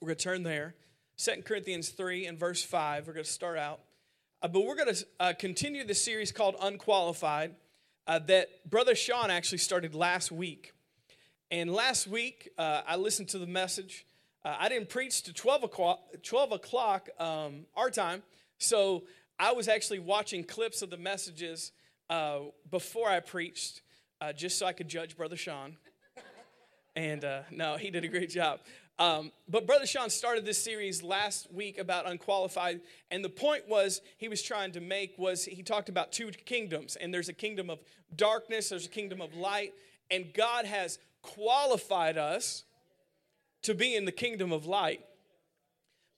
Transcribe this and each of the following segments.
We're going to turn there. 2 Corinthians 3 and verse 5. We're going to start out. Uh, but we're going to uh, continue the series called Unqualified uh, that Brother Sean actually started last week. And last week, uh, I listened to the message. Uh, I didn't preach to 12 o'clock, 12 o'clock um, our time. So I was actually watching clips of the messages uh, before I preached, just so I could judge Brother Sean. And no, he did a great job. Um, but Brother Sean started this series last week about unqualified, and the point was he was trying to make was he talked about two kingdoms, and there's a kingdom of darkness, there's a kingdom of light, and God has qualified us to be in the kingdom of light.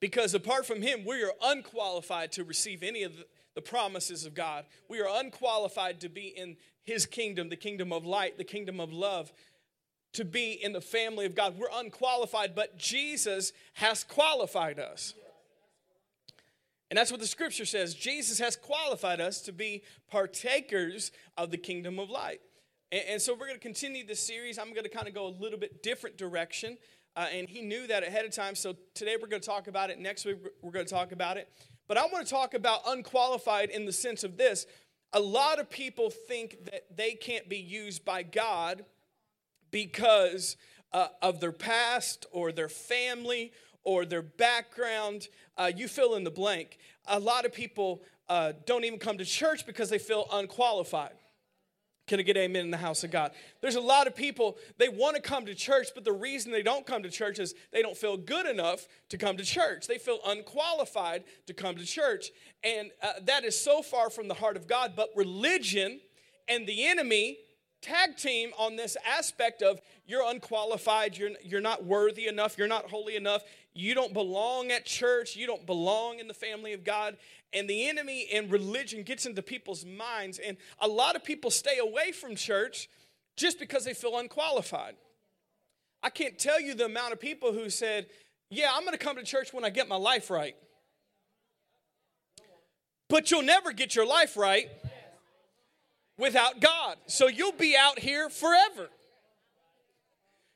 Because apart from Him, we are unqualified to receive any of the, the promises of God. We are unqualified to be in His kingdom, the kingdom of light, the kingdom of love to be in the family of God. We're unqualified, but Jesus has qualified us. And that's what the scripture says. Jesus has qualified us to be partakers of the kingdom of light. And, and so we're going to continue this series. I'm going to kind of go a little bit different direction. Uh, and he knew that ahead of time. So today we're going to talk about it. Next week we're going to talk about it. But I want to talk about unqualified in the sense of this. A lot of people think that they can't be used by God because uh, of their past or their family or their background. Uh, you fill in the blank. A lot of people uh, don't even come to church because they feel unqualified. Can I get amen in the house of God? There's a lot of people, they want to come to church, but the reason they don't come to church is they don't feel good enough to come to church. They feel unqualified to come to church. And uh, that is so far from the heart of God. But religion and the enemy tag team on this aspect of you're unqualified, you're, you're not worthy enough, you're not holy enough, you don't belong at church, you don't belong in the family of God. And the enemy and religion gets into people's minds. And a lot of people stay away from church just because they feel unqualified. I can't tell you the amount of people who said, Yeah, I'm going to come to church when I get my life right. But you'll never get your life right without God. So you'll be out here forever.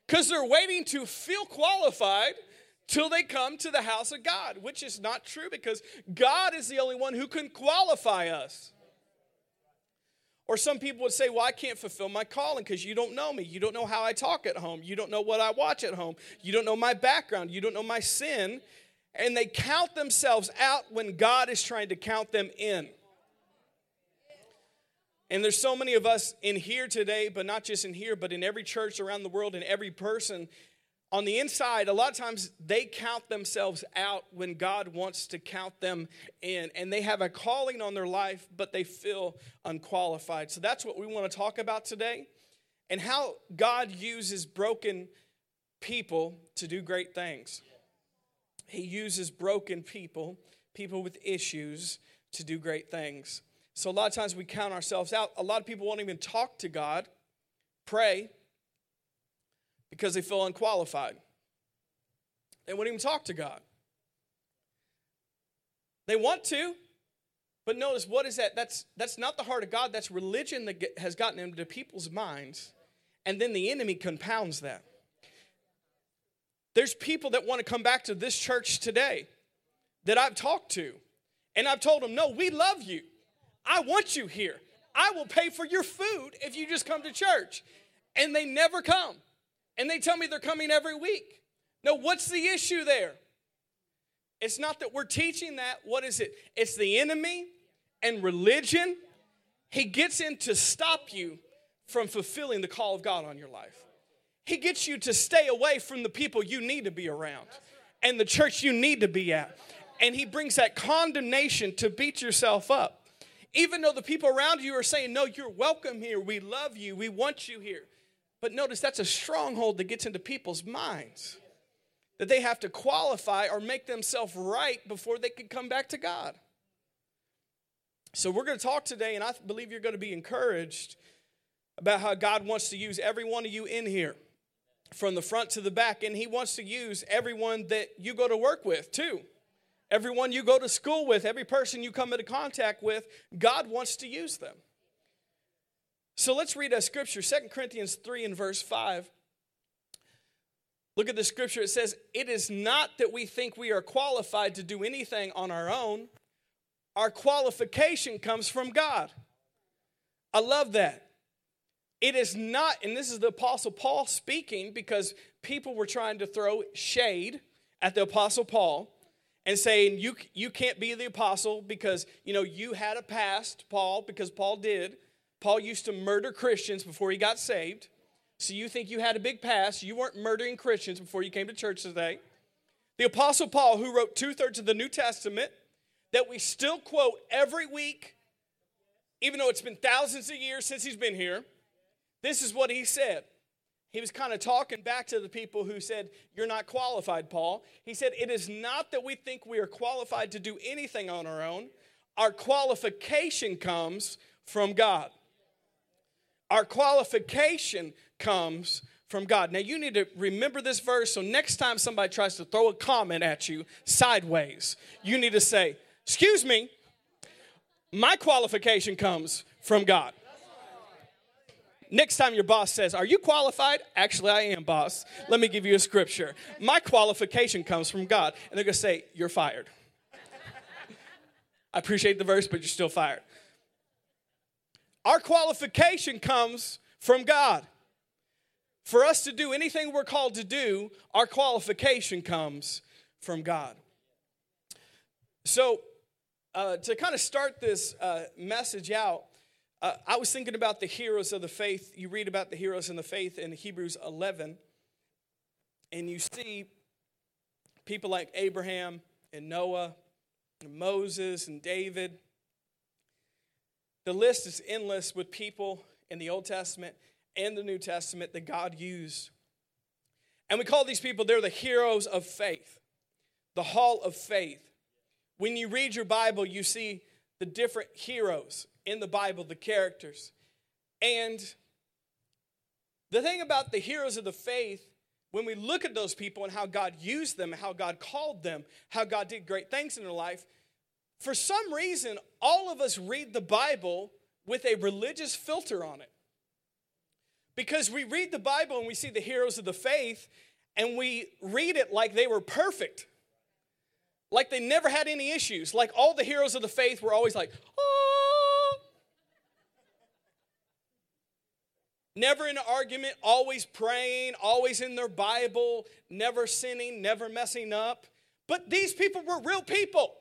Because they're waiting to feel qualified till they come to the house of God, which is not true because God is the only one who can qualify us. Or some people would say, Well, I can't fulfill my calling because you don't know me. You don't know how I talk at home. You don't know what I watch at home. You don't know my background. You don't know my sin. And they count themselves out when God is trying to count them in. And there's so many of us in here today, but not just in here, but in every church around the world and every person. On the inside, a lot of times they count themselves out when God wants to count them in. And they have a calling on their life, but they feel unqualified. So that's what we want to talk about today and how God uses broken people to do great things. He uses broken people, people with issues, to do great things. So a lot of times we count ourselves out. A lot of people won't even talk to God, pray, because they feel unqualified. They won't even talk to God. They want to, but notice what is that? That's that's not the heart of God. That's religion that has gotten into people's minds, and then the enemy compounds that. There's people that want to come back to this church today that I've talked to, and I've told them, "No, we love you." I want you here. I will pay for your food if you just come to church. And they never come. And they tell me they're coming every week. Now, what's the issue there? It's not that we're teaching that. What is it? It's the enemy and religion. He gets in to stop you from fulfilling the call of God on your life. He gets you to stay away from the people you need to be around and the church you need to be at. And he brings that condemnation to beat yourself up. Even though the people around you are saying, No, you're welcome here. We love you. We want you here. But notice that's a stronghold that gets into people's minds that they have to qualify or make themselves right before they can come back to God. So, we're going to talk today, and I believe you're going to be encouraged about how God wants to use every one of you in here from the front to the back, and He wants to use everyone that you go to work with too. Everyone you go to school with, every person you come into contact with, God wants to use them. So let's read a scripture, Second Corinthians 3 and verse 5. Look at the scripture. It says, It is not that we think we are qualified to do anything on our own. Our qualification comes from God. I love that. It is not, and this is the Apostle Paul speaking because people were trying to throw shade at the Apostle Paul and saying, you, you can't be the apostle because, you know, you had a past, Paul, because Paul did. Paul used to murder Christians before he got saved. So you think you had a big past. You weren't murdering Christians before you came to church today. The Apostle Paul, who wrote two thirds of the New Testament, that we still quote every week, even though it's been thousands of years since he's been here, this is what he said. He was kind of talking back to the people who said, You're not qualified, Paul. He said, It is not that we think we are qualified to do anything on our own. Our qualification comes from God. Our qualification comes from God. Now, you need to remember this verse so next time somebody tries to throw a comment at you sideways, you need to say, Excuse me, my qualification comes from God. Next time your boss says, Are you qualified? Actually, I am, boss. Let me give you a scripture. My qualification comes from God. And they're going to say, You're fired. I appreciate the verse, but you're still fired. Our qualification comes from God. For us to do anything we're called to do, our qualification comes from God. So, uh, to kind of start this uh, message out, uh, I was thinking about the heroes of the faith. You read about the heroes in the faith in Hebrews 11, and you see people like Abraham and Noah and Moses and David. The list is endless with people in the Old Testament and the New Testament that God used. And we call these people, they're the heroes of faith, the hall of faith. When you read your Bible, you see the different heroes in the Bible, the characters. And the thing about the heroes of the faith, when we look at those people and how God used them, how God called them, how God did great things in their life, for some reason, all of us read the Bible with a religious filter on it. Because we read the Bible and we see the heroes of the faith and we read it like they were perfect. Like they never had any issues. Like all the heroes of the faith were always like, oh, never in an argument, always praying, always in their Bible, never sinning, never messing up. But these people were real people.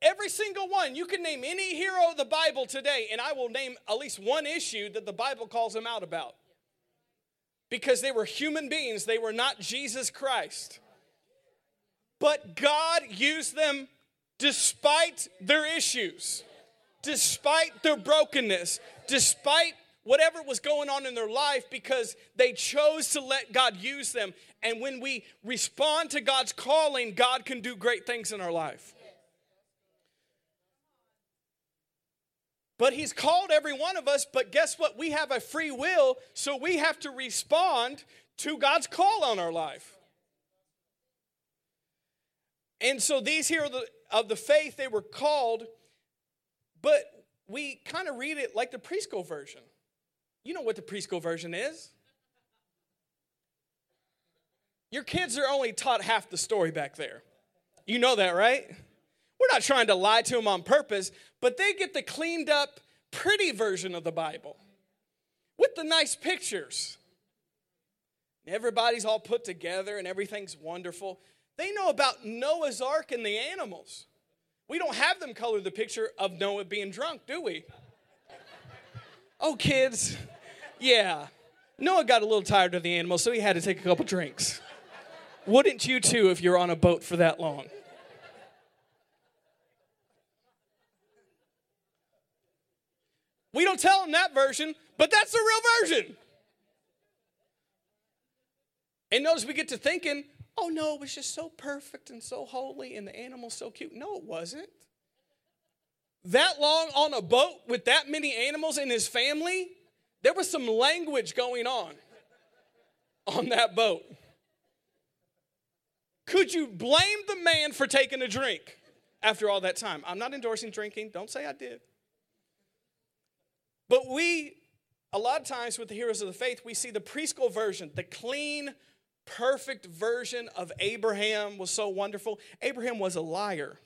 Every single one. You can name any hero of the Bible today, and I will name at least one issue that the Bible calls them out about. Because they were human beings, they were not Jesus Christ. But God used them despite their issues, despite their brokenness, despite whatever was going on in their life because they chose to let God use them. And when we respond to God's calling, God can do great things in our life. But He's called every one of us, but guess what? We have a free will, so we have to respond to God's call on our life. And so these here the, of the faith, they were called, but we kind of read it like the preschool version. You know what the preschool version is. Your kids are only taught half the story back there. You know that, right? We're not trying to lie to them on purpose, but they get the cleaned up, pretty version of the Bible with the nice pictures. Everybody's all put together and everything's wonderful. They know about Noah's Ark and the animals. We don't have them color the picture of Noah being drunk, do we? Oh, kids, yeah. Noah got a little tired of the animals, so he had to take a couple drinks. Wouldn't you too if you're on a boat for that long? We don't tell them that version, but that's the real version. And notice we get to thinking, oh no, it was just so perfect and so holy and the animal's so cute. No, it wasn't. That long on a boat with that many animals in his family, there was some language going on on that boat. Could you blame the man for taking a drink after all that time? I'm not endorsing drinking. Don't say I did. But we a lot of times with the heroes of the faith, we see the preschool version, the clean, perfect version of Abraham was so wonderful. Abraham was a liar.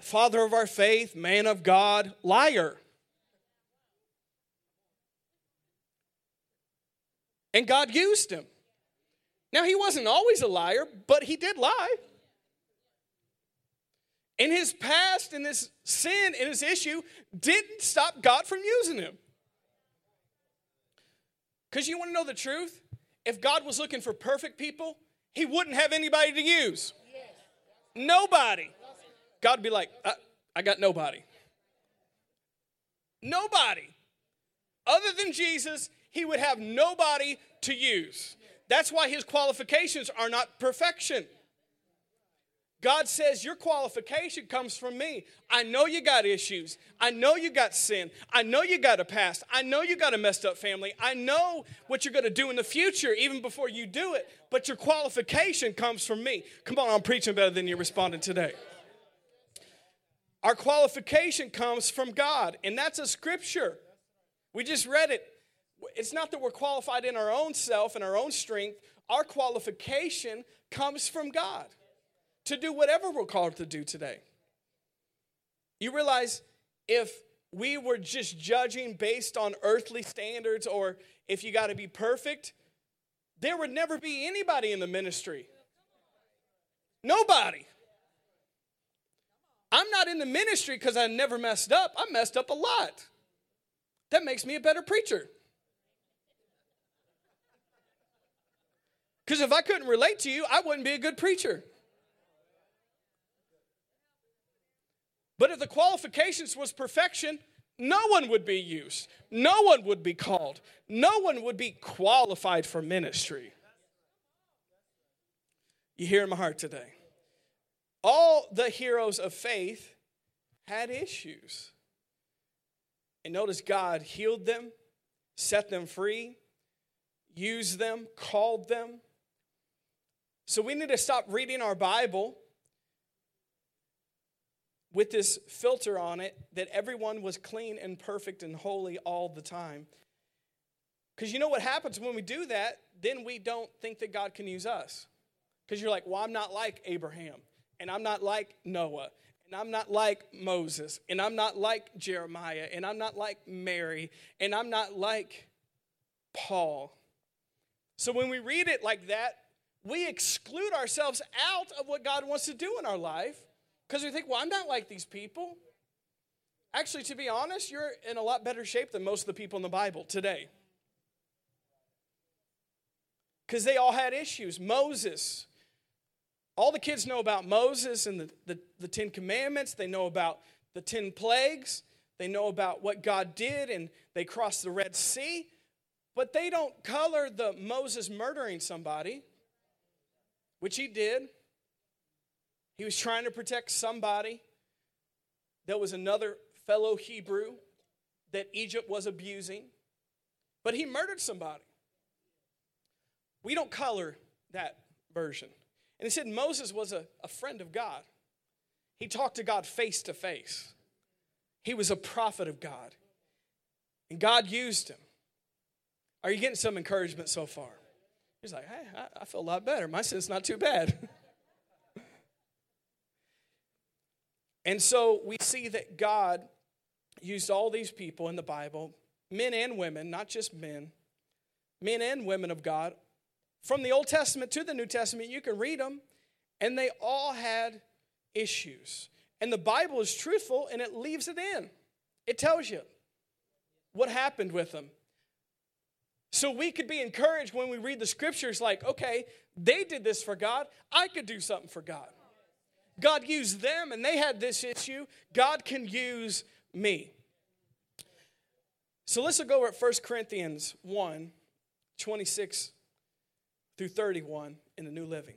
Father of our faith, man of God, liar. And God used him. Now, he wasn't always a liar, but he did lie. And his past and his sin and his issue didn't stop God from using him. Because you want to know the truth? If God was looking for perfect people, he wouldn't have anybody to use. Nobody. God would be like, I, I got nobody. Nobody. Other than Jesus, he would have nobody to use. That's why his qualifications are not perfection. God says, Your qualification comes from me. I know you got issues. I know you got sin. I know you got a past. I know you got a messed up family. I know what you're going to do in the future, even before you do it. But your qualification comes from me. Come on, I'm preaching better than you're responding today. Our qualification comes from God, and that's a scripture. We just read it. It's not that we're qualified in our own self and our own strength, our qualification comes from God to do whatever we're called to do today. You realize if we were just judging based on earthly standards or if you got to be perfect, there would never be anybody in the ministry. Nobody. I'm not in the ministry because I never messed up. I messed up a lot. That makes me a better preacher. Because if I couldn't relate to you, I wouldn't be a good preacher. But if the qualifications was perfection, no one would be used. No one would be called. No one would be qualified for ministry. You hear in my heart today. All the heroes of faith had issues. And notice God healed them, set them free, used them, called them. So we need to stop reading our Bible with this filter on it that everyone was clean and perfect and holy all the time. Because you know what happens when we do that? Then we don't think that God can use us. Because you're like, well, I'm not like Abraham, and I'm not like Noah, and I'm not like Moses, and I'm not like Jeremiah, and I'm not like Mary, and I'm not like Paul. So when we read it like that, we exclude ourselves out of what God wants to do in our life because we think, well, I'm not like these people. Actually, to be honest, you're in a lot better shape than most of the people in the Bible today. Because they all had issues. Moses, all the kids know about Moses and the, the, the Ten Commandments, they know about the Ten Plagues, they know about what God did, and they crossed the Red Sea, but they don't color the Moses murdering somebody, which he did. He was trying to protect somebody. There was another fellow Hebrew that Egypt was abusing, but he murdered somebody. We don't color that version. And he said Moses was a, a friend of God. He talked to God face to face. He was a prophet of God. And God used him. Are you getting some encouragement so far? He's like, hey, I, I feel a lot better. My sin's not too bad. And so we see that God used all these people in the Bible, men and women, not just men, men and women of God. From the Old Testament to the New Testament, you can read them, and they all had issues. And the Bible is truthful and it leaves it in. It tells you what happened with them. So we could be encouraged when we read the scriptures like, okay, they did this for God, I could do something for God. God used them and they had this issue. God can use me. So let's go over at 1 Corinthians 1 26 through 31 in the New Living.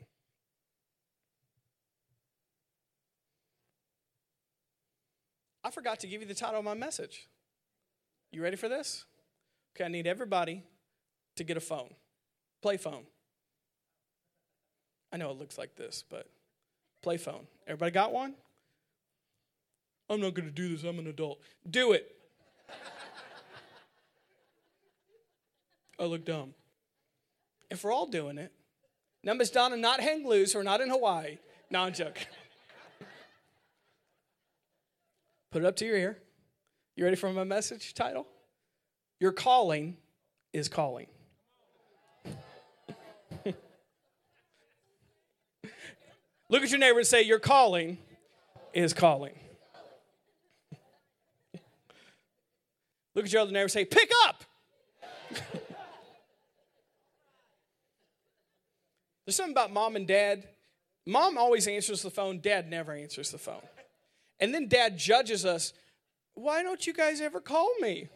I forgot to give you the title of my message. You ready for this? Okay, I need everybody to get a phone. Play phone. I know it looks like this, but Play phone. Everybody got one? I'm not going to do this. I'm an adult. Do it. I look dumb. If we're all doing it, now Miss Donna not hang loose We're not in Hawaii. No, I'm joking. Put it up to your ear. You ready for my message title? Your calling is calling. Look at your neighbor and say, Your calling is calling. Look at your other neighbor and say, Pick up. There's something about mom and dad. Mom always answers the phone, dad never answers the phone. And then dad judges us. Why don't you guys ever call me?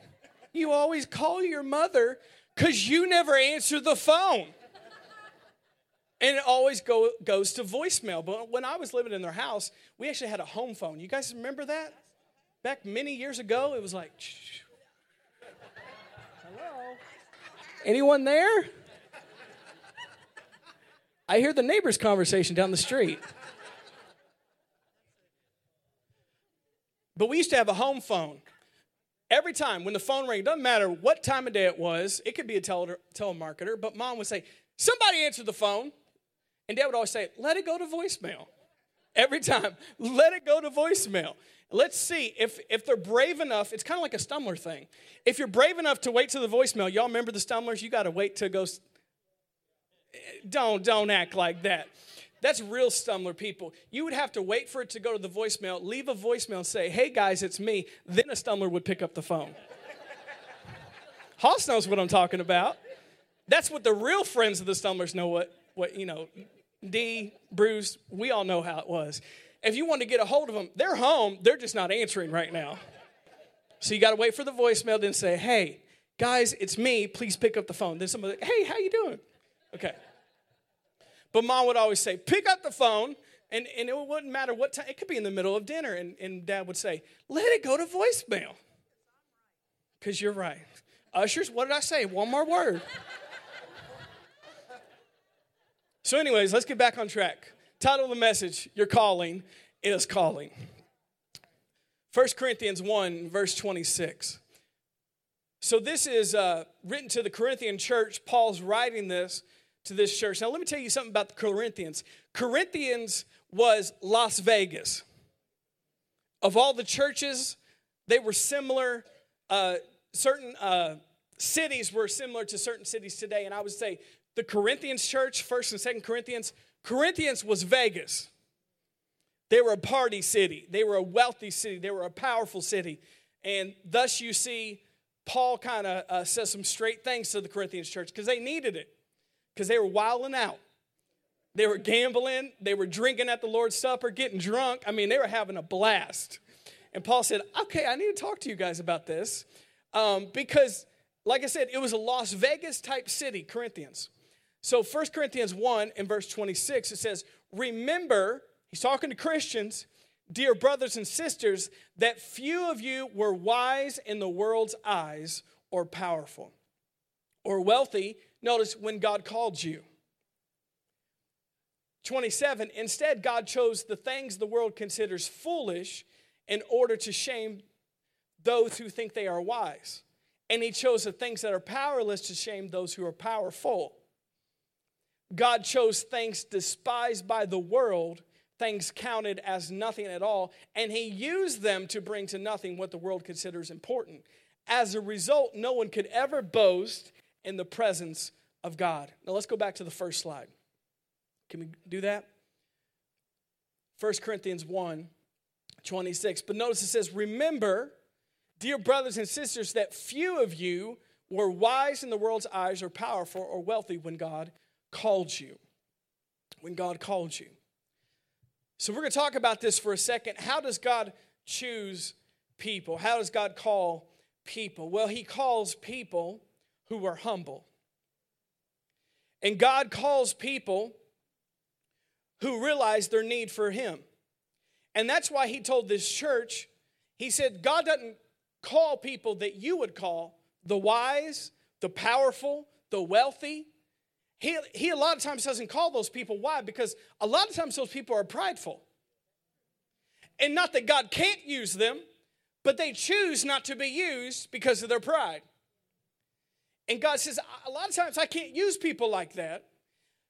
You always call your mother because you never answer the phone. And it always go, goes to voicemail. But when I was living in their house, we actually had a home phone. You guys remember that? Back many years ago, it was like, hello? Anyone there? I hear the neighbor's conversation down the street. But we used to have a home phone. Every time when the phone rang, doesn't matter what time of day it was, it could be a tele- telemarketer, but mom would say, Somebody answer the phone. And dad would always say, Let it go to voicemail. Every time, let it go to voicemail. Let's see if, if they're brave enough. It's kind of like a Stumbler thing. If you're brave enough to wait to the voicemail, y'all remember the Stumblers? You got to wait to go. Eh, don't don't act like that. That's real Stumbler people. You would have to wait for it to go to the voicemail, leave a voicemail, and say, "Hey guys, it's me." Then a Stumbler would pick up the phone. Hoss knows what I'm talking about. That's what the real friends of the Stumblers know. What what you know D, Bruce, we all know how it was. If you want to get a hold of them, they're home, they're just not answering right now. So you got to wait for the voicemail, then say, hey, guys, it's me, please pick up the phone. Then somebody, hey, how you doing? Okay. But mom would always say, pick up the phone, and, and it wouldn't matter what time, it could be in the middle of dinner, and, and dad would say, let it go to voicemail. Because you're right. Ushers, what did I say? One more word. So, anyways, let's get back on track. Title of the message Your calling is calling. 1 Corinthians 1, verse 26. So, this is uh, written to the Corinthian church. Paul's writing this to this church. Now, let me tell you something about the Corinthians. Corinthians was Las Vegas. Of all the churches, they were similar. Uh, certain uh, cities were similar to certain cities today. And I would say the Corinthians church, first and second Corinthians, Corinthians was Vegas. They were a party city. They were a wealthy city. They were a powerful city. And thus you see Paul kind of uh, says some straight things to the Corinthians church because they needed it, because they were wilding out. They were gambling. They were drinking at the Lord's Supper, getting drunk. I mean, they were having a blast. And Paul said, Okay, I need to talk to you guys about this um, because, like I said, it was a Las Vegas type city, Corinthians. So 1 Corinthians 1 in verse 26, it says, Remember, he's talking to Christians, dear brothers and sisters, that few of you were wise in the world's eyes or powerful or wealthy. Notice when God called you. 27, instead, God chose the things the world considers foolish in order to shame those who think they are wise. And he chose the things that are powerless to shame those who are powerful. God chose things despised by the world, things counted as nothing at all, and he used them to bring to nothing what the world considers important. As a result, no one could ever boast in the presence of God. Now let's go back to the first slide. Can we do that? 1 Corinthians 1 26. But notice it says, Remember, dear brothers and sisters, that few of you were wise in the world's eyes or powerful or wealthy when God called you. When God called you. So we're going to talk about this for a second. How does God choose people? How does God call people? Well, He calls people who are humble. And God calls people who realize their need for Him. And that's why He told this church, He said, God doesn't call people that you would call the wise, the powerful, the wealthy. He, he a lot of times doesn't call those people. Why? Because a lot of times those people are prideful. And not that God can't use them, but they choose not to be used because of their pride. And God says, a lot of times I can't use people like that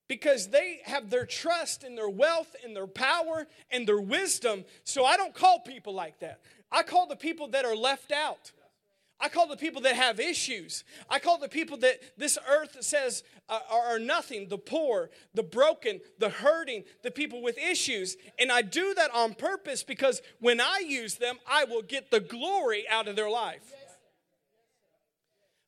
because they have their trust and their wealth and their power and their wisdom. So I don't call people like that. I call the people that are left out. I call the people that have issues. I call the people that this earth says uh, are nothing the poor, the broken, the hurting, the people with issues. And I do that on purpose because when I use them, I will get the glory out of their life.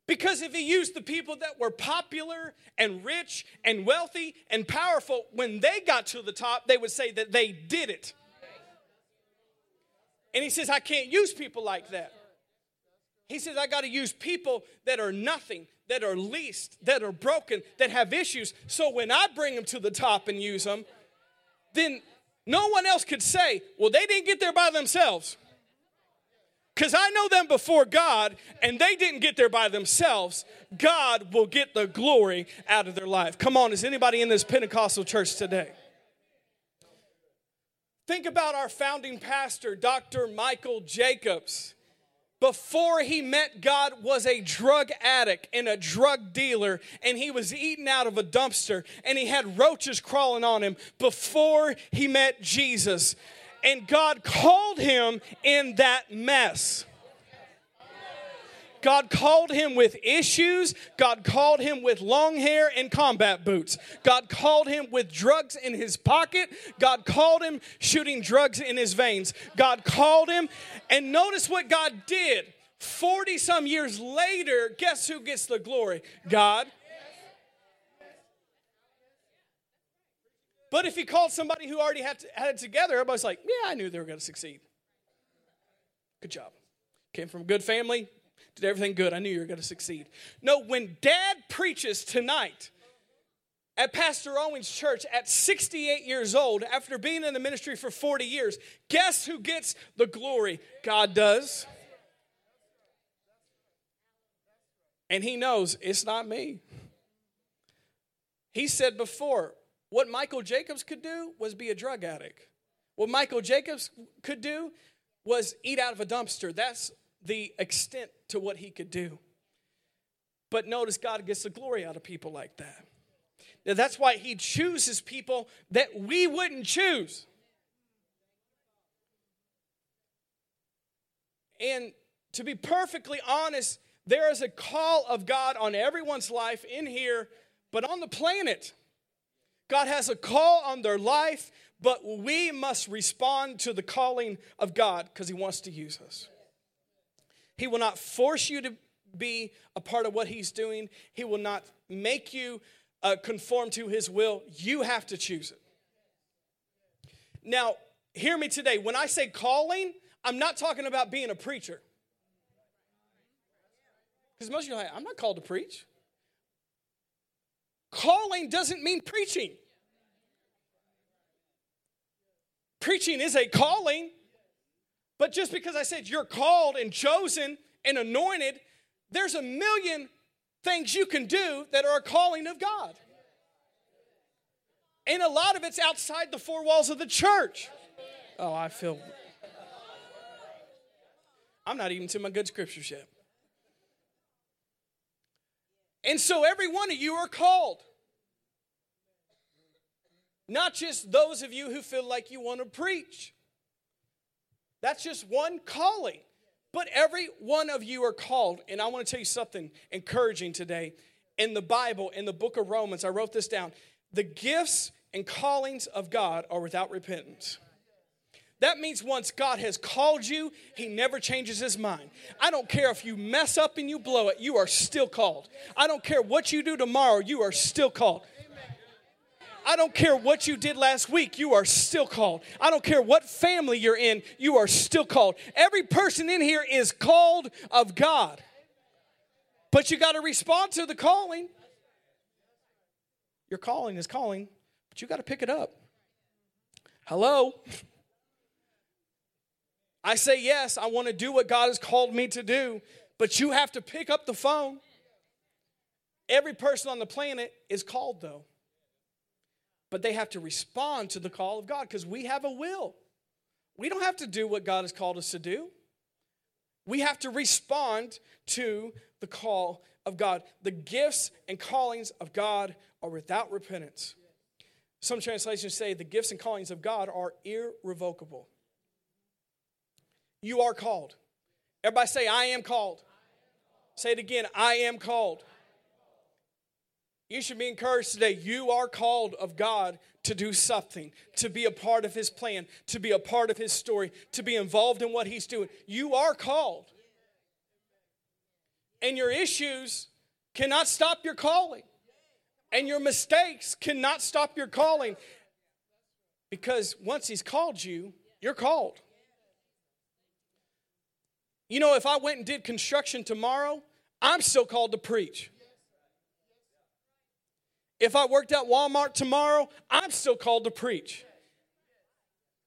Because if he used the people that were popular and rich and wealthy and powerful, when they got to the top, they would say that they did it. And he says, I can't use people like that. He says, I got to use people that are nothing, that are least, that are broken, that have issues. So when I bring them to the top and use them, then no one else could say, well, they didn't get there by themselves. Because I know them before God and they didn't get there by themselves. God will get the glory out of their life. Come on, is anybody in this Pentecostal church today? Think about our founding pastor, Dr. Michael Jacobs. Before he met God was a drug addict and a drug dealer and he was eaten out of a dumpster and he had roaches crawling on him before he met Jesus and God called him in that mess. God called him with issues. God called him with long hair and combat boots. God called him with drugs in his pocket. God called him shooting drugs in his veins. God called him. And notice what God did. 40 some years later, guess who gets the glory? God. But if he called somebody who already had, to, had it together, everybody's like, yeah, I knew they were going to succeed. Good job. Came from a good family, did everything good. I knew you were going to succeed. No, when dad preaches tonight at Pastor Owen's church at 68 years old, after being in the ministry for 40 years, guess who gets the glory? God does. And he knows it's not me. He said before, what Michael Jacobs could do was be a drug addict. What Michael Jacobs could do was eat out of a dumpster. That's the extent to what he could do. But notice God gets the glory out of people like that. Now, that's why he chooses people that we wouldn't choose. And to be perfectly honest, there is a call of God on everyone's life in here, but on the planet. God has a call on their life, but we must respond to the calling of God because He wants to use us. He will not force you to be a part of what He's doing, He will not make you uh, conform to His will. You have to choose it. Now, hear me today. When I say calling, I'm not talking about being a preacher. Because most of you are like, I'm not called to preach. Calling doesn't mean preaching. Preaching is a calling, but just because I said you're called and chosen and anointed, there's a million things you can do that are a calling of God. And a lot of it's outside the four walls of the church. Oh, I feel. I'm not even to my good scriptures yet. And so every one of you are called. Not just those of you who feel like you want to preach. That's just one calling. But every one of you are called. And I want to tell you something encouraging today. In the Bible, in the book of Romans, I wrote this down. The gifts and callings of God are without repentance. That means once God has called you, He never changes His mind. I don't care if you mess up and you blow it, you are still called. I don't care what you do tomorrow, you are still called. I don't care what you did last week, you are still called. I don't care what family you're in, you are still called. Every person in here is called of God. But you got to respond to the calling. Your calling is calling, but you got to pick it up. Hello? I say, yes, I want to do what God has called me to do, but you have to pick up the phone. Every person on the planet is called, though. But they have to respond to the call of God because we have a will. We don't have to do what God has called us to do. We have to respond to the call of God. The gifts and callings of God are without repentance. Some translations say the gifts and callings of God are irrevocable. You are called. Everybody say, I am called. Say it again, I am called. You should be encouraged today. You are called of God to do something, to be a part of His plan, to be a part of His story, to be involved in what He's doing. You are called. And your issues cannot stop your calling. And your mistakes cannot stop your calling. Because once He's called you, you're called. You know, if I went and did construction tomorrow, I'm still called to preach. If I worked at Walmart tomorrow, I'm still called to preach.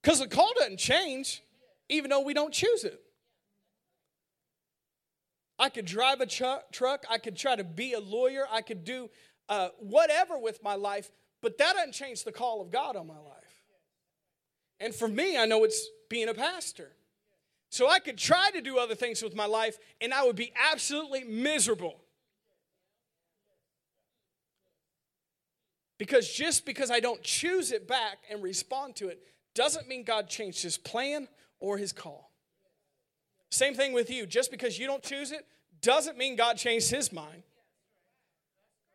Because the call doesn't change, even though we don't choose it. I could drive a truck, I could try to be a lawyer, I could do uh, whatever with my life, but that doesn't change the call of God on my life. And for me, I know it's being a pastor. So I could try to do other things with my life, and I would be absolutely miserable. Because just because I don't choose it back and respond to it doesn't mean God changed his plan or his call. Same thing with you. Just because you don't choose it doesn't mean God changed his mind.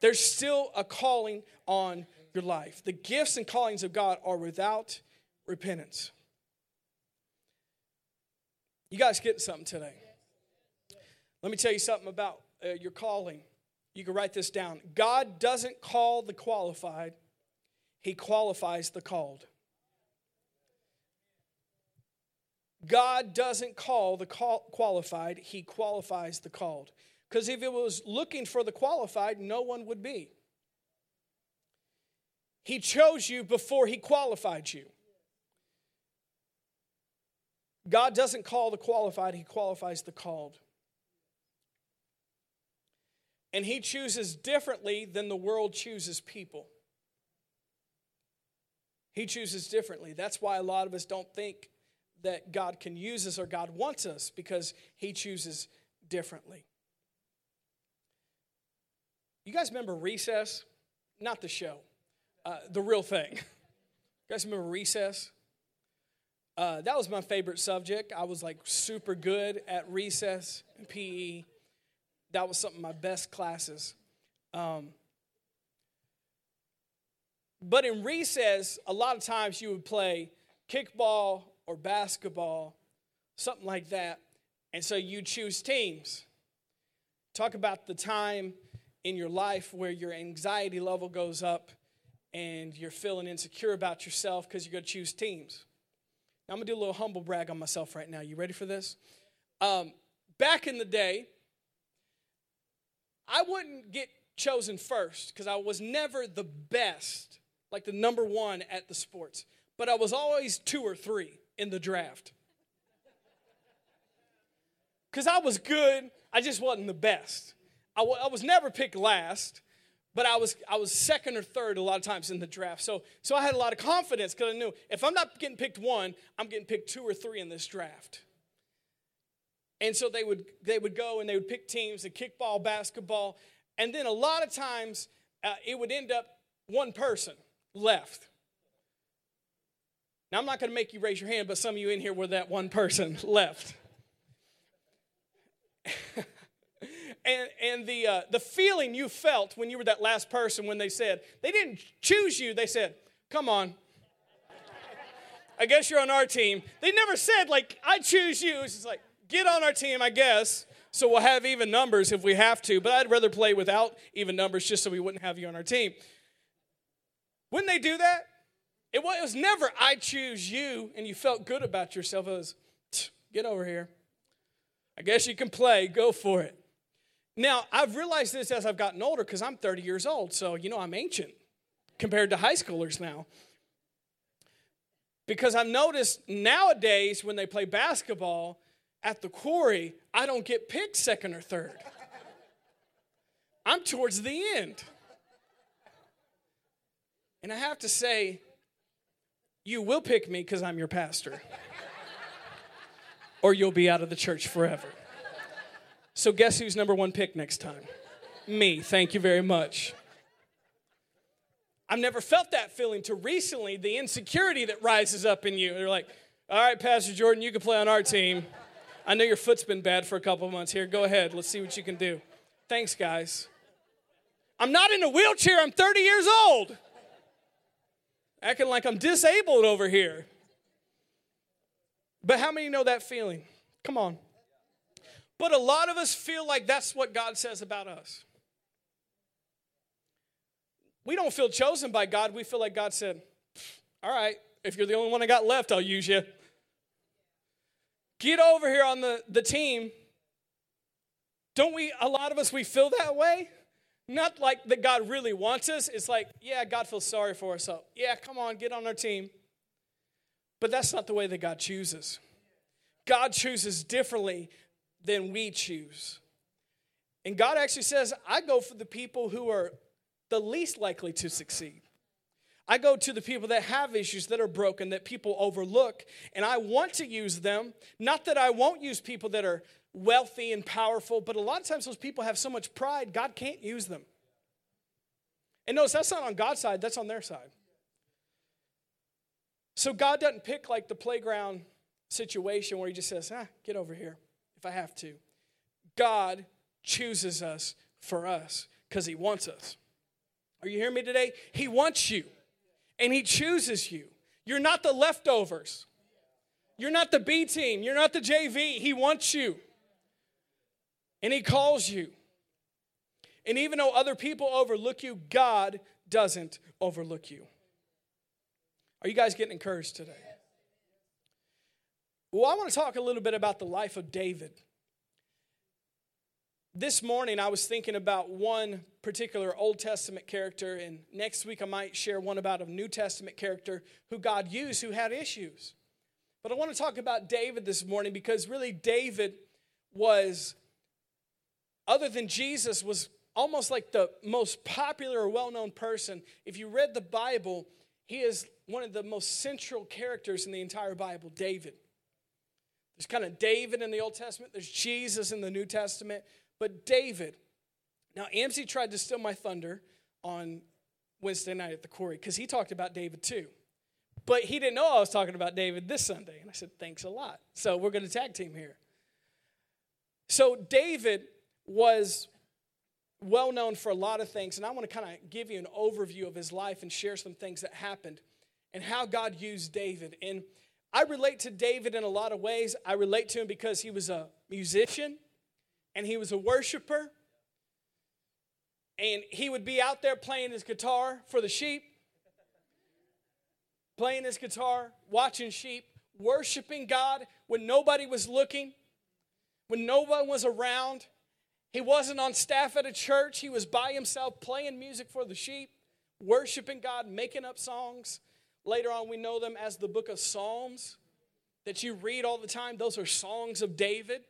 There's still a calling on your life. The gifts and callings of God are without repentance. You guys getting something today? Let me tell you something about uh, your calling. You can write this down. God doesn't call the qualified, He qualifies the called. God doesn't call the qualified, He qualifies the called. Because if it was looking for the qualified, no one would be. He chose you before He qualified you. God doesn't call the qualified, He qualifies the called. And he chooses differently than the world chooses people. He chooses differently. That's why a lot of us don't think that God can use us or God wants us because he chooses differently. You guys remember Recess? Not the show, uh, the real thing. You guys remember Recess? Uh, that was my favorite subject. I was like super good at recess and PE that was some of my best classes. Um, but in recess, a lot of times you would play kickball or basketball, something like that. And so you choose teams. Talk about the time in your life where your anxiety level goes up and you're feeling insecure about yourself because you're going to choose teams. Now, I'm going to do a little humble brag on myself right now. You ready for this? Um, back in the day, I wouldn't get chosen first because I was never the best, like the number one at the sports, but I was always two or three in the draft. Because I was good, I just wasn't the best. I, w- I was never picked last, but I was, I was second or third a lot of times in the draft. So, so I had a lot of confidence because I knew if I'm not getting picked one, I'm getting picked two or three in this draft. And so they would they would go and they would pick teams, the kickball, basketball, and then a lot of times uh, it would end up one person left. Now I'm not going to make you raise your hand, but some of you in here were that one person left. and and the uh, the feeling you felt when you were that last person when they said they didn't choose you, they said, "Come on." I guess you're on our team. They never said like I choose you. It's just like get on our team, I guess. So we'll have even numbers if we have to, but I'd rather play without even numbers just so we wouldn't have you on our team. Wouldn't they do that, it was never I choose you and you felt good about yourself. It was get over here. I guess you can play, go for it. Now, I've realized this as I've gotten older because I'm 30 years old, so you know I'm ancient compared to high schoolers now. Because I've noticed nowadays when they play basketball, at the quarry, I don't get picked second or third. I'm towards the end. And I have to say, you will pick me because I'm your pastor, or you'll be out of the church forever. So, guess who's number one pick next time? me. Thank you very much. I've never felt that feeling to recently, the insecurity that rises up in you. They're like, all right, Pastor Jordan, you can play on our team. I know your foot's been bad for a couple months here. Go ahead. Let's see what you can do. Thanks, guys. I'm not in a wheelchair. I'm 30 years old. Acting like I'm disabled over here. But how many know that feeling? Come on. But a lot of us feel like that's what God says about us. We don't feel chosen by God. We feel like God said, All right, if you're the only one I got left, I'll use you. Get over here on the, the team. Don't we, a lot of us, we feel that way? Not like that God really wants us. It's like, yeah, God feels sorry for us. So, yeah, come on, get on our team. But that's not the way that God chooses. God chooses differently than we choose. And God actually says, I go for the people who are the least likely to succeed. I go to the people that have issues that are broken, that people overlook, and I want to use them. Not that I won't use people that are wealthy and powerful, but a lot of times those people have so much pride, God can't use them. And notice that's not on God's side, that's on their side. So God doesn't pick like the playground situation where He just says, ah, get over here if I have to. God chooses us for us because He wants us. Are you hearing me today? He wants you and He chooses you. You're not the leftovers. You're not the B team. You're not the JV. He wants you. And He calls you. And even though other people overlook you, God doesn't overlook you. Are you guys getting encouraged today? Well, I want to talk a little bit about the life of David. This morning, I was thinking about one particular Old Testament character, and next week I might share one about a New Testament character who God used who had issues. But I want to talk about David this morning because really, David was, other than Jesus, was almost like the most popular or well known person. If you read the Bible, he is one of the most central characters in the entire Bible, David. There's kind of David in the Old Testament, there's Jesus in the New Testament, but David. Now, Amsey tried to steal my thunder on Wednesday night at the quarry because he talked about David too. But he didn't know I was talking about David this Sunday. And I said, thanks a lot. So we're going to tag team here. So David was well known for a lot of things. And I want to kind of give you an overview of his life and share some things that happened and how God used David. And I relate to David in a lot of ways. I relate to him because he was a musician and he was a worshiper. And he would be out there playing his guitar for the sheep, playing his guitar, watching sheep, worshiping God when nobody was looking, when no one was around. He wasn't on staff at a church, he was by himself playing music for the sheep, worshiping God, making up songs. Later on, we know them as the book of Psalms that you read all the time. Those are songs of David.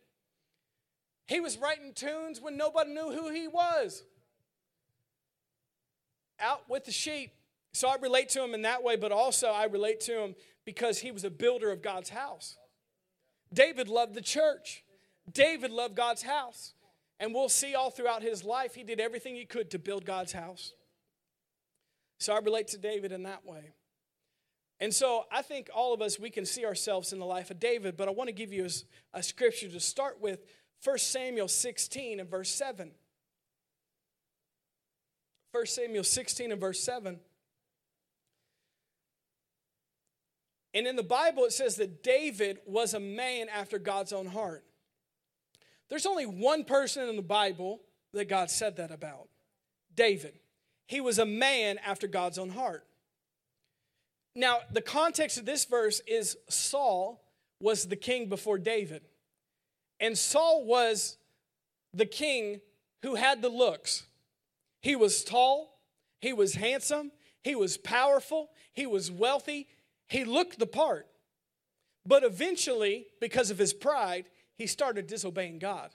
He was writing tunes when nobody knew who he was. Out with the sheep. So I relate to him in that way, but also I relate to him because he was a builder of God's house. David loved the church, David loved God's house. And we'll see all throughout his life, he did everything he could to build God's house. So I relate to David in that way. And so I think all of us, we can see ourselves in the life of David, but I want to give you a, a scripture to start with 1 Samuel 16 and verse 7. 1 Samuel 16 and verse 7. And in the Bible, it says that David was a man after God's own heart. There's only one person in the Bible that God said that about David. He was a man after God's own heart. Now, the context of this verse is Saul was the king before David. And Saul was the king who had the looks. He was tall, he was handsome, he was powerful, he was wealthy, he looked the part. But eventually, because of his pride, he started disobeying God.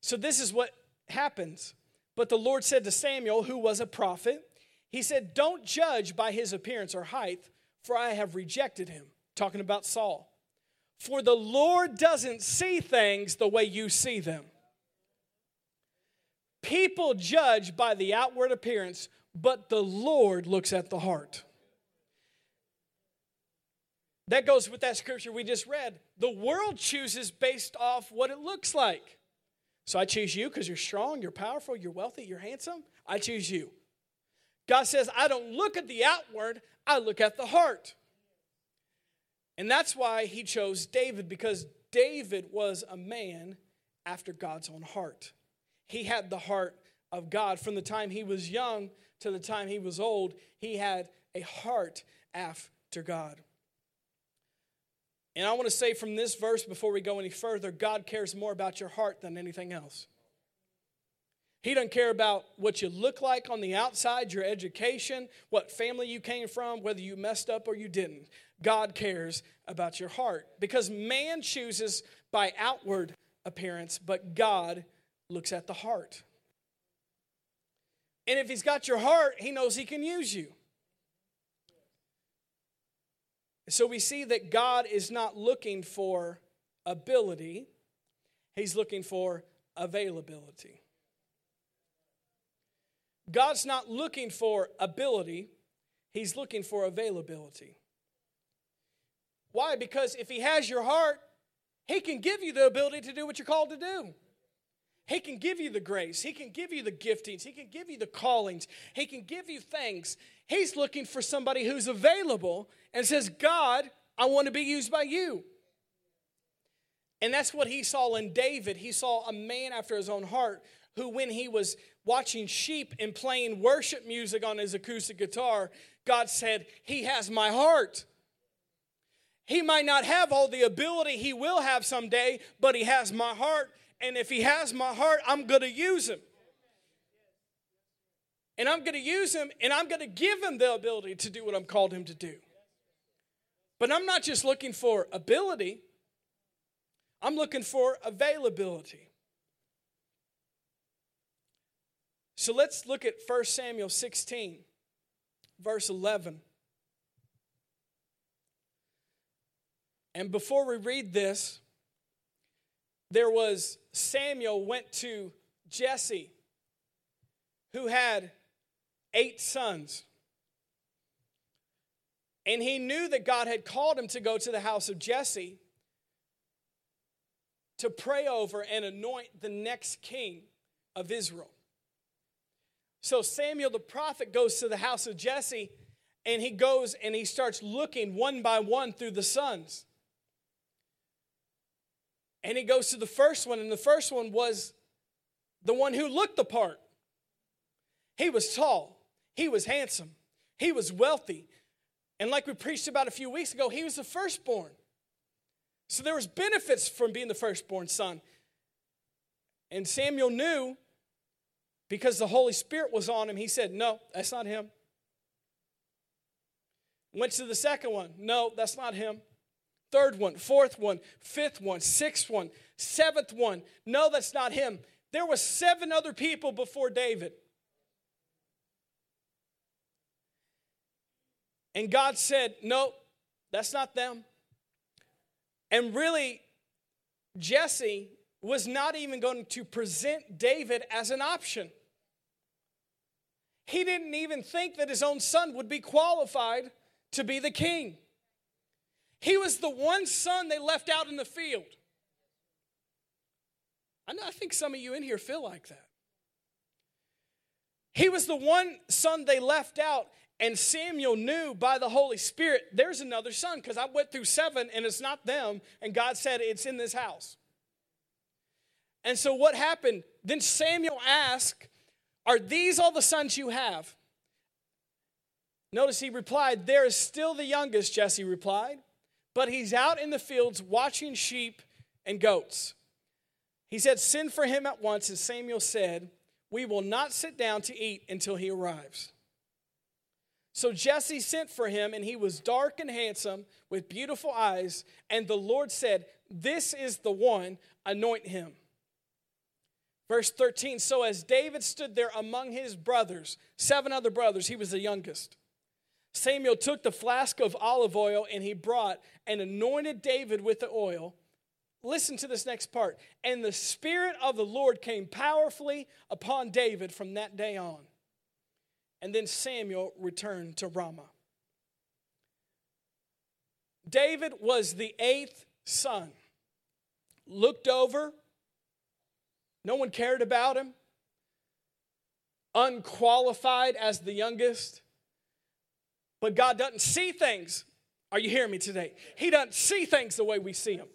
So, this is what happens. But the Lord said to Samuel, who was a prophet, he said, Don't judge by his appearance or height, for I have rejected him. Talking about Saul. For the Lord doesn't see things the way you see them. People judge by the outward appearance, but the Lord looks at the heart. That goes with that scripture we just read. The world chooses based off what it looks like. So I choose you because you're strong, you're powerful, you're wealthy, you're handsome. I choose you. God says, I don't look at the outward, I look at the heart. And that's why he chose David because David was a man after God's own heart. He had the heart of God. From the time he was young to the time he was old, he had a heart after God. And I want to say from this verse before we go any further God cares more about your heart than anything else. He doesn't care about what you look like on the outside, your education, what family you came from, whether you messed up or you didn't. God cares about your heart because man chooses by outward appearance, but God looks at the heart. And if he's got your heart, he knows he can use you. So we see that God is not looking for ability, He's looking for availability. God's not looking for ability, He's looking for availability. Why? Because if He has your heart, He can give you the ability to do what you're called to do. He can give you the grace. He can give you the giftings. He can give you the callings. He can give you things. He's looking for somebody who's available and says, God, I want to be used by you. And that's what he saw in David. He saw a man after his own heart who, when he was watching sheep and playing worship music on his acoustic guitar, God said, He has my heart. He might not have all the ability he will have someday, but he has my heart and if he has my heart, I'm going to use him. And I'm going to use him and I'm going to give him the ability to do what I'm called him to do. But I'm not just looking for ability, I'm looking for availability. So let's look at 1 Samuel 16, verse 11. And before we read this, there was Samuel went to Jesse, who had eight sons. And he knew that God had called him to go to the house of Jesse to pray over and anoint the next king of Israel. So Samuel the prophet goes to the house of Jesse and he goes and he starts looking one by one through the sons. And he goes to the first one, and the first one was the one who looked the part. He was tall, he was handsome, he was wealthy. And like we preached about a few weeks ago, he was the firstborn. So there was benefits from being the firstborn son. And Samuel knew because the Holy Spirit was on him, he said, No, that's not him. Went to the second one. No, that's not him third one, fourth one, fifth one, sixth one, seventh one. No, that's not him. There were seven other people before David. And God said, No, that's not them. And really, Jesse was not even going to present David as an option. He didn't even think that his own son would be qualified to be the king. He was the one son they left out in the field. I know I think some of you in here feel like that. He was the one son they left out, and Samuel knew by the Holy Spirit there's another son because I went through seven and it's not them, and God said it's in this house. And so what happened? Then Samuel asked, Are these all the sons you have? Notice he replied, There is still the youngest, Jesse replied but he's out in the fields watching sheep and goats. He said, Send for him at once. And Samuel said, We will not sit down to eat until he arrives. So Jesse sent for him, and he was dark and handsome with beautiful eyes. And the Lord said, This is the one, anoint him. Verse 13 So as David stood there among his brothers, seven other brothers, he was the youngest. Samuel took the flask of olive oil and he brought and anointed David with the oil, listen to this next part. And the Spirit of the Lord came powerfully upon David from that day on. And then Samuel returned to Ramah. David was the eighth son. Looked over, no one cared about him. Unqualified as the youngest. But God doesn't see things. Are you hearing me today? He doesn't see things the way we see them.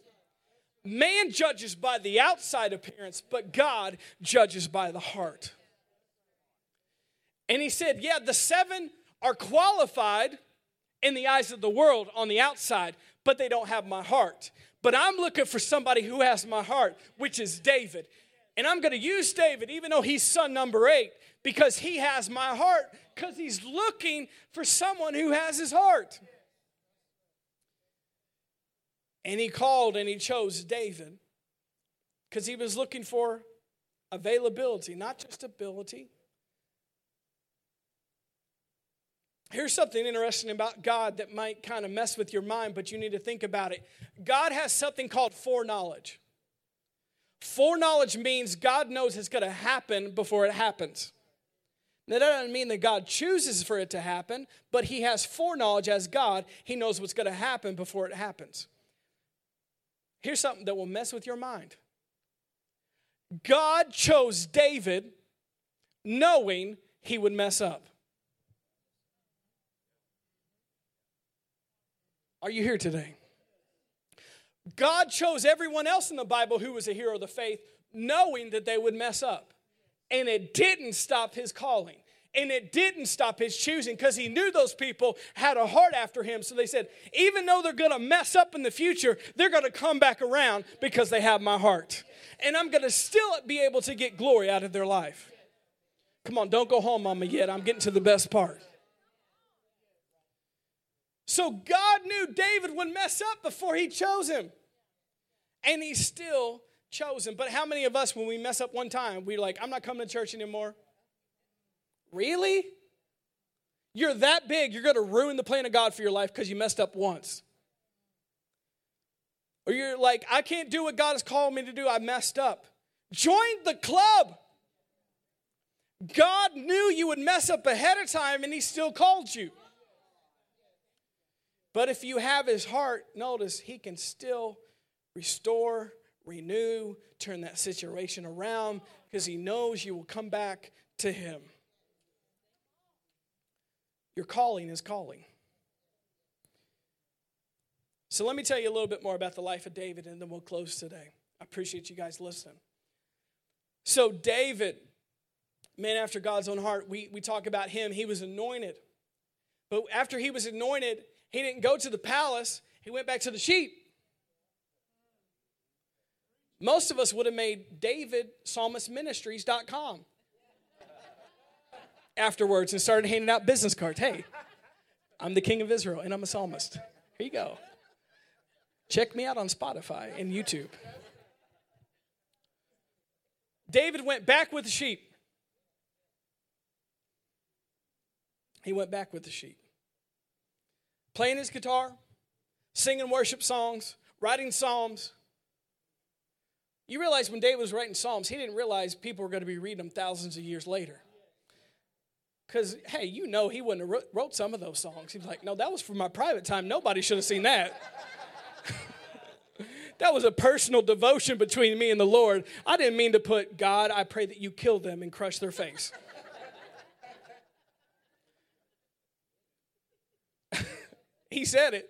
Man judges by the outside appearance, but God judges by the heart. And he said, Yeah, the seven are qualified in the eyes of the world on the outside, but they don't have my heart. But I'm looking for somebody who has my heart, which is David. And I'm going to use David, even though he's son number eight, because he has my heart, because he's looking for someone who has his heart. And he called and he chose David because he was looking for availability, not just ability. Here's something interesting about God that might kind of mess with your mind, but you need to think about it. God has something called foreknowledge. Foreknowledge means God knows it's going to happen before it happens. Now, that doesn't mean that God chooses for it to happen, but He has foreknowledge as God. He knows what's going to happen before it happens. Here's something that will mess with your mind God chose David knowing he would mess up. Are you here today? God chose everyone else in the Bible who was a hero of the faith knowing that they would mess up. And it didn't stop his calling. And it didn't stop his choosing because he knew those people had a heart after him. So they said, even though they're going to mess up in the future, they're going to come back around because they have my heart. And I'm going to still be able to get glory out of their life. Come on, don't go home, mama, yet. I'm getting to the best part. So God knew David would mess up before he chose him. And he still chose him. But how many of us, when we mess up one time, we're like, I'm not coming to church anymore? Really? You're that big, you're going to ruin the plan of God for your life because you messed up once. Or you're like, I can't do what God has called me to do, I messed up. Join the club. God knew you would mess up ahead of time and He still called you. But if you have His heart, notice He can still restore, renew, turn that situation around because He knows you will come back to Him. Your calling is calling. So let me tell you a little bit more about the life of David and then we'll close today. I appreciate you guys listening. So, David, man after God's own heart, we, we talk about him. He was anointed. But after he was anointed, he didn't go to the palace, he went back to the sheep. Most of us would have made David psalmistministries.com afterwards and started handing out business cards. Hey, I'm the king of Israel and I'm a psalmist. Here you go. Check me out on Spotify and YouTube. David went back with the sheep. He went back with the sheep. Playing his guitar, singing worship songs, writing psalms. You realize when David was writing psalms, he didn't realize people were going to be reading them thousands of years later. Because, hey, you know he wouldn't have wrote some of those songs. He was like, no, that was for my private time. Nobody should have seen that. that was a personal devotion between me and the Lord. I didn't mean to put, God, I pray that you kill them and crush their face. he said it.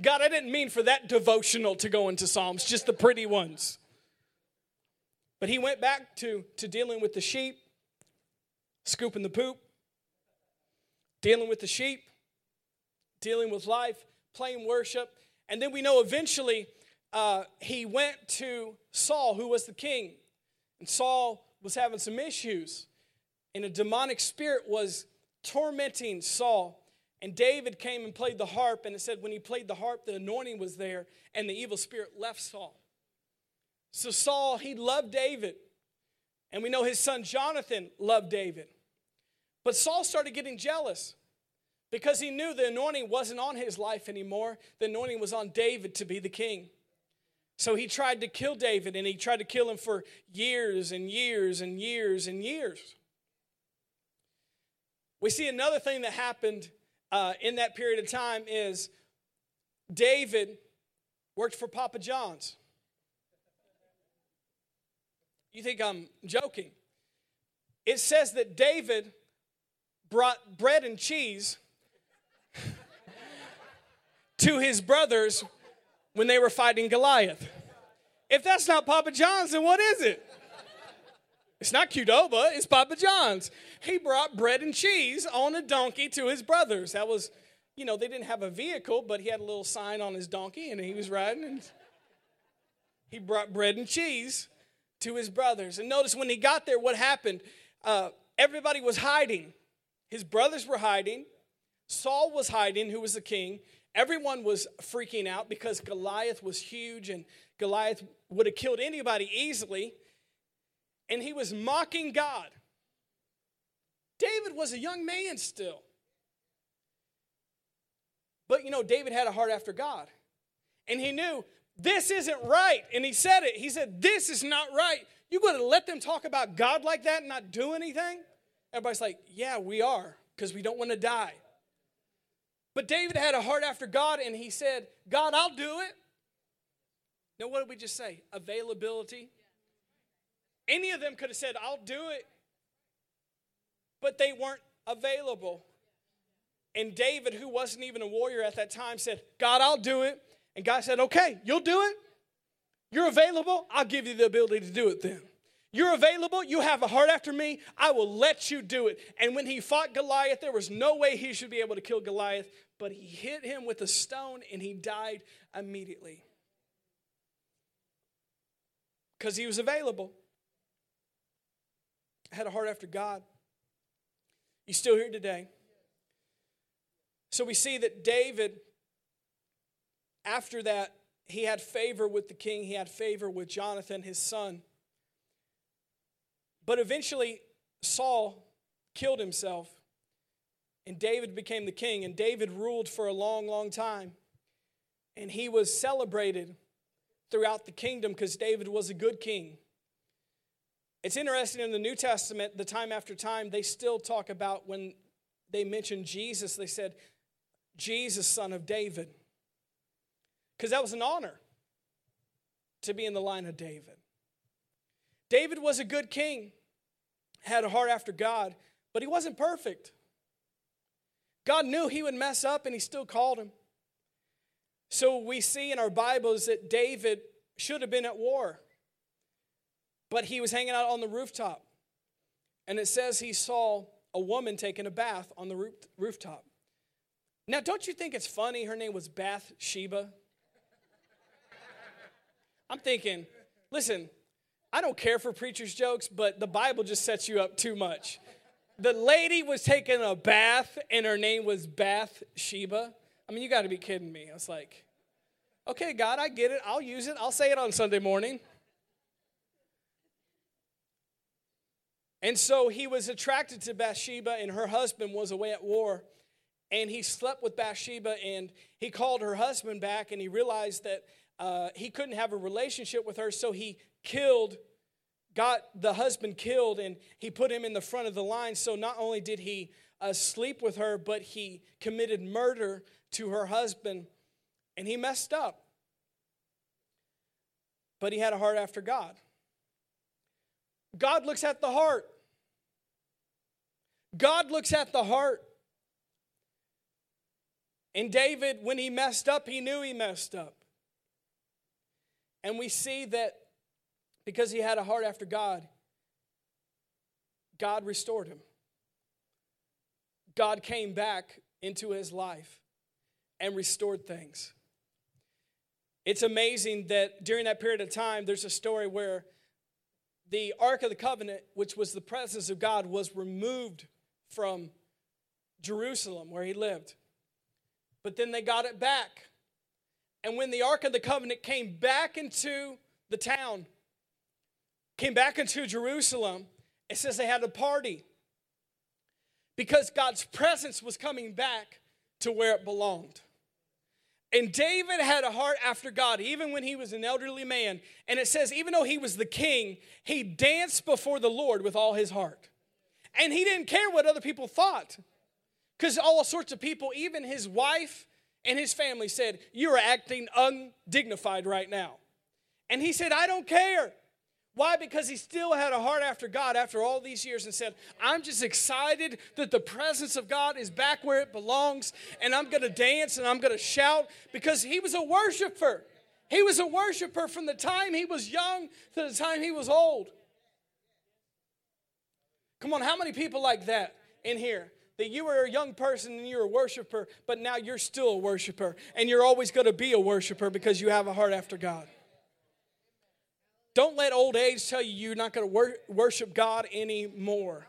God, I didn't mean for that devotional to go into Psalms, just the pretty ones. But he went back to, to dealing with the sheep scooping the poop, dealing with the sheep, dealing with life, playing worship. And then we know eventually uh, he went to Saul, who was the king. And Saul was having some issues. And a demonic spirit was tormenting Saul. And David came and played the harp. And it said when he played the harp, the anointing was there, and the evil spirit left Saul. So Saul, he loved David. And we know his son Jonathan loved David. But Saul started getting jealous because he knew the anointing wasn't on his life anymore. The anointing was on David to be the king. So he tried to kill David and he tried to kill him for years and years and years and years. We see another thing that happened uh, in that period of time is David worked for Papa John's. You think I'm joking? It says that David brought bread and cheese to his brothers when they were fighting Goliath. If that's not Papa John's, then what is it? It's not Qdoba, it's Papa John's. He brought bread and cheese on a donkey to his brothers. That was, you know, they didn't have a vehicle, but he had a little sign on his donkey and he was riding and he brought bread and cheese to his brothers. And notice when he got there, what happened? Uh, everybody was hiding. His brothers were hiding. Saul was hiding, who was the king. Everyone was freaking out because Goliath was huge and Goliath would have killed anybody easily and he was mocking God. David was a young man still. But you know, David had a heart after God. And he knew this isn't right. And he said it. He said, This is not right. You going to let them talk about God like that and not do anything? Everybody's like, Yeah, we are, because we don't want to die. But David had a heart after God and he said, God, I'll do it. Now, what did we just say? Availability. Any of them could have said, I'll do it. But they weren't available. And David, who wasn't even a warrior at that time, said, God, I'll do it. And God said, Okay, you'll do it. You're available. I'll give you the ability to do it then. You're available. You have a heart after me. I will let you do it. And when he fought Goliath, there was no way he should be able to kill Goliath, but he hit him with a stone and he died immediately. Because he was available had a heart after God. He's still here today. So we see that David, after that, he had favor with the king, he had favor with Jonathan, his son. But eventually, Saul killed himself, and David became the king, and David ruled for a long, long time. And he was celebrated throughout the kingdom because David was a good king. It's interesting in the New Testament, the time after time, they still talk about when they mentioned Jesus, they said, Jesus, son of David. Because that was an honor to be in the line of David. David was a good king, had a heart after God, but he wasn't perfect. God knew he would mess up and he still called him. So we see in our Bibles that David should have been at war. But he was hanging out on the rooftop. And it says he saw a woman taking a bath on the rooftop. Now, don't you think it's funny her name was Bathsheba? I'm thinking, listen, I don't care for preacher's jokes, but the Bible just sets you up too much. The lady was taking a bath and her name was Bathsheba. I mean, you got to be kidding me. I was like, okay, God, I get it. I'll use it. I'll say it on Sunday morning. And so he was attracted to Bathsheba, and her husband was away at war. And he slept with Bathsheba, and he called her husband back, and he realized that uh, he couldn't have a relationship with her, so he killed, got the husband killed, and he put him in the front of the line. So not only did he uh, sleep with her, but he committed murder to her husband, and he messed up. But he had a heart after God. God looks at the heart. God looks at the heart. And David, when he messed up, he knew he messed up. And we see that because he had a heart after God, God restored him. God came back into his life and restored things. It's amazing that during that period of time, there's a story where the Ark of the Covenant, which was the presence of God, was removed from Jerusalem, where he lived. But then they got it back. And when the Ark of the Covenant came back into the town, came back into Jerusalem, it says they had a party. because God's presence was coming back to where it belonged. And David had a heart after God, even when he was an elderly man. And it says, even though he was the king, he danced before the Lord with all his heart. And he didn't care what other people thought. Because all sorts of people, even his wife and his family, said, You are acting undignified right now. And he said, I don't care. Why? Because he still had a heart after God after all these years and said, I'm just excited that the presence of God is back where it belongs and I'm going to dance and I'm going to shout because he was a worshiper. He was a worshiper from the time he was young to the time he was old. Come on, how many people like that in here? That you were a young person and you're a worshiper, but now you're still a worshiper and you're always going to be a worshiper because you have a heart after God. Don't let old age tell you you're not going to wor- worship God anymore.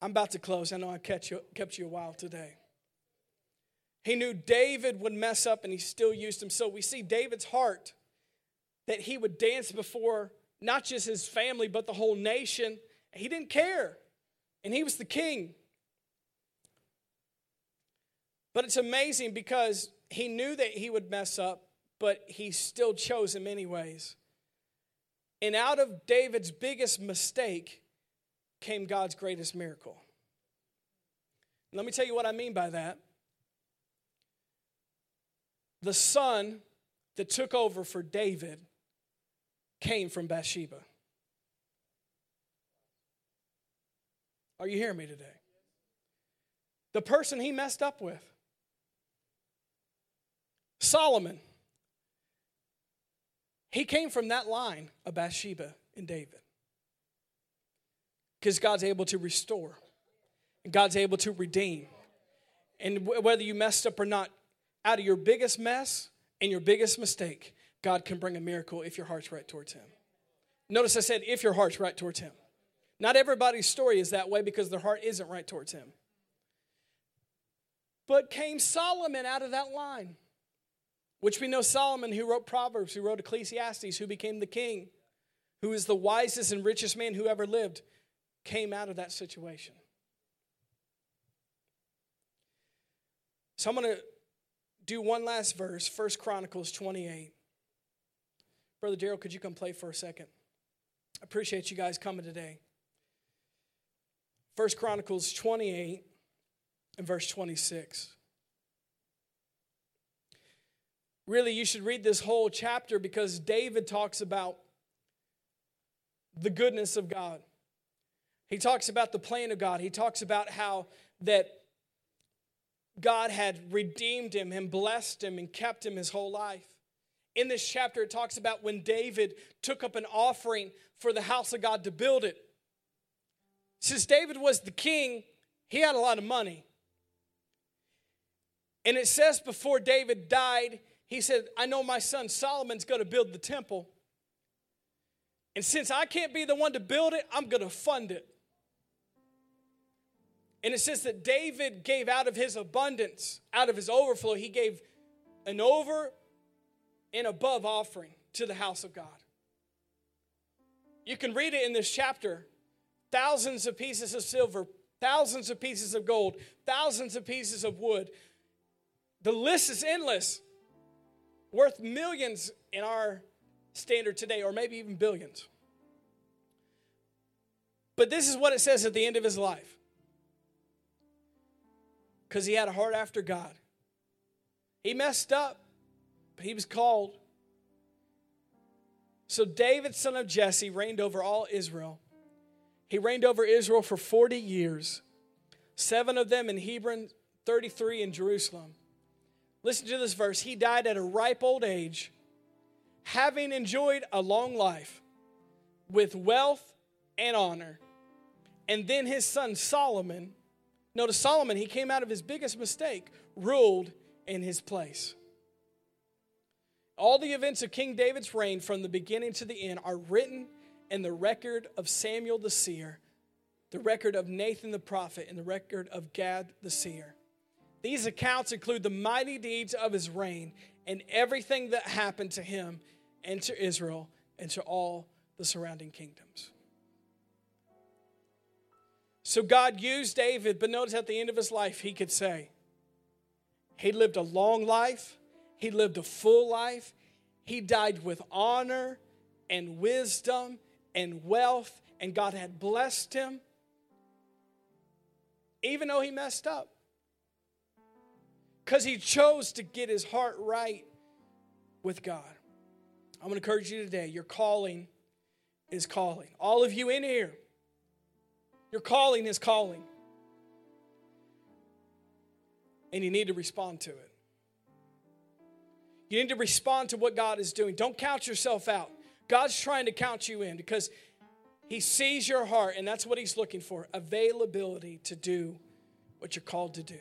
I'm about to close. I know I kept you, kept you a while today. He knew David would mess up and he still used him. So we see David's heart that he would dance before not just his family, but the whole nation. He didn't care. And he was the king. But it's amazing because he knew that he would mess up but he still chose him anyways. And out of David's biggest mistake came God's greatest miracle. let me tell you what I mean by that. The son that took over for David came from Bathsheba. Are you hearing me today? The person he messed up with, Solomon, he came from that line of Bathsheba and David. Because God's able to restore, God's able to redeem. And whether you messed up or not, out of your biggest mess and your biggest mistake, God can bring a miracle if your heart's right towards Him. Notice I said, if your heart's right towards Him. Not everybody's story is that way because their heart isn't right towards Him. But came Solomon out of that line which we know Solomon, who wrote Proverbs, who wrote Ecclesiastes, who became the king, who is the wisest and richest man who ever lived, came out of that situation. So I'm going to do one last verse, First Chronicles 28. Brother Daryl, could you come play for a second? I appreciate you guys coming today. First Chronicles 28 and verse 26. Really, you should read this whole chapter because David talks about the goodness of God. He talks about the plan of God. He talks about how that God had redeemed him and blessed him and kept him his whole life. In this chapter, it talks about when David took up an offering for the house of God to build it. Since David was the king, he had a lot of money. And it says before David died, he said, I know my son Solomon's going to build the temple. And since I can't be the one to build it, I'm going to fund it. And it says that David gave out of his abundance, out of his overflow, he gave an over and above offering to the house of God. You can read it in this chapter thousands of pieces of silver, thousands of pieces of gold, thousands of pieces of wood. The list is endless worth millions in our standard today, or maybe even billions. But this is what it says at the end of his life. Because he had a heart after God. He messed up, he was called. So David, son of Jesse, reigned over all Israel. He reigned over Israel for 40 years, seven of them in Hebron, 33 in Jerusalem. Listen to this verse. He died at a ripe old age, having enjoyed a long life with wealth and honor. And then his son Solomon, notice Solomon, he came out of his biggest mistake, ruled in his place. All the events of King David's reign from the beginning to the end are written in the record of Samuel the seer, the record of Nathan the prophet, and the record of Gad the seer. These accounts include the mighty deeds of his reign and everything that happened to him and to Israel and to all the surrounding kingdoms. So God used David, but notice at the end of his life, he could say, he lived a long life, he lived a full life, he died with honor and wisdom and wealth, and God had blessed him, even though he messed up. Because he chose to get his heart right with God. I'm going to encourage you today your calling is calling. All of you in here, your calling is calling. And you need to respond to it. You need to respond to what God is doing. Don't count yourself out. God's trying to count you in because He sees your heart, and that's what He's looking for availability to do what you're called to do.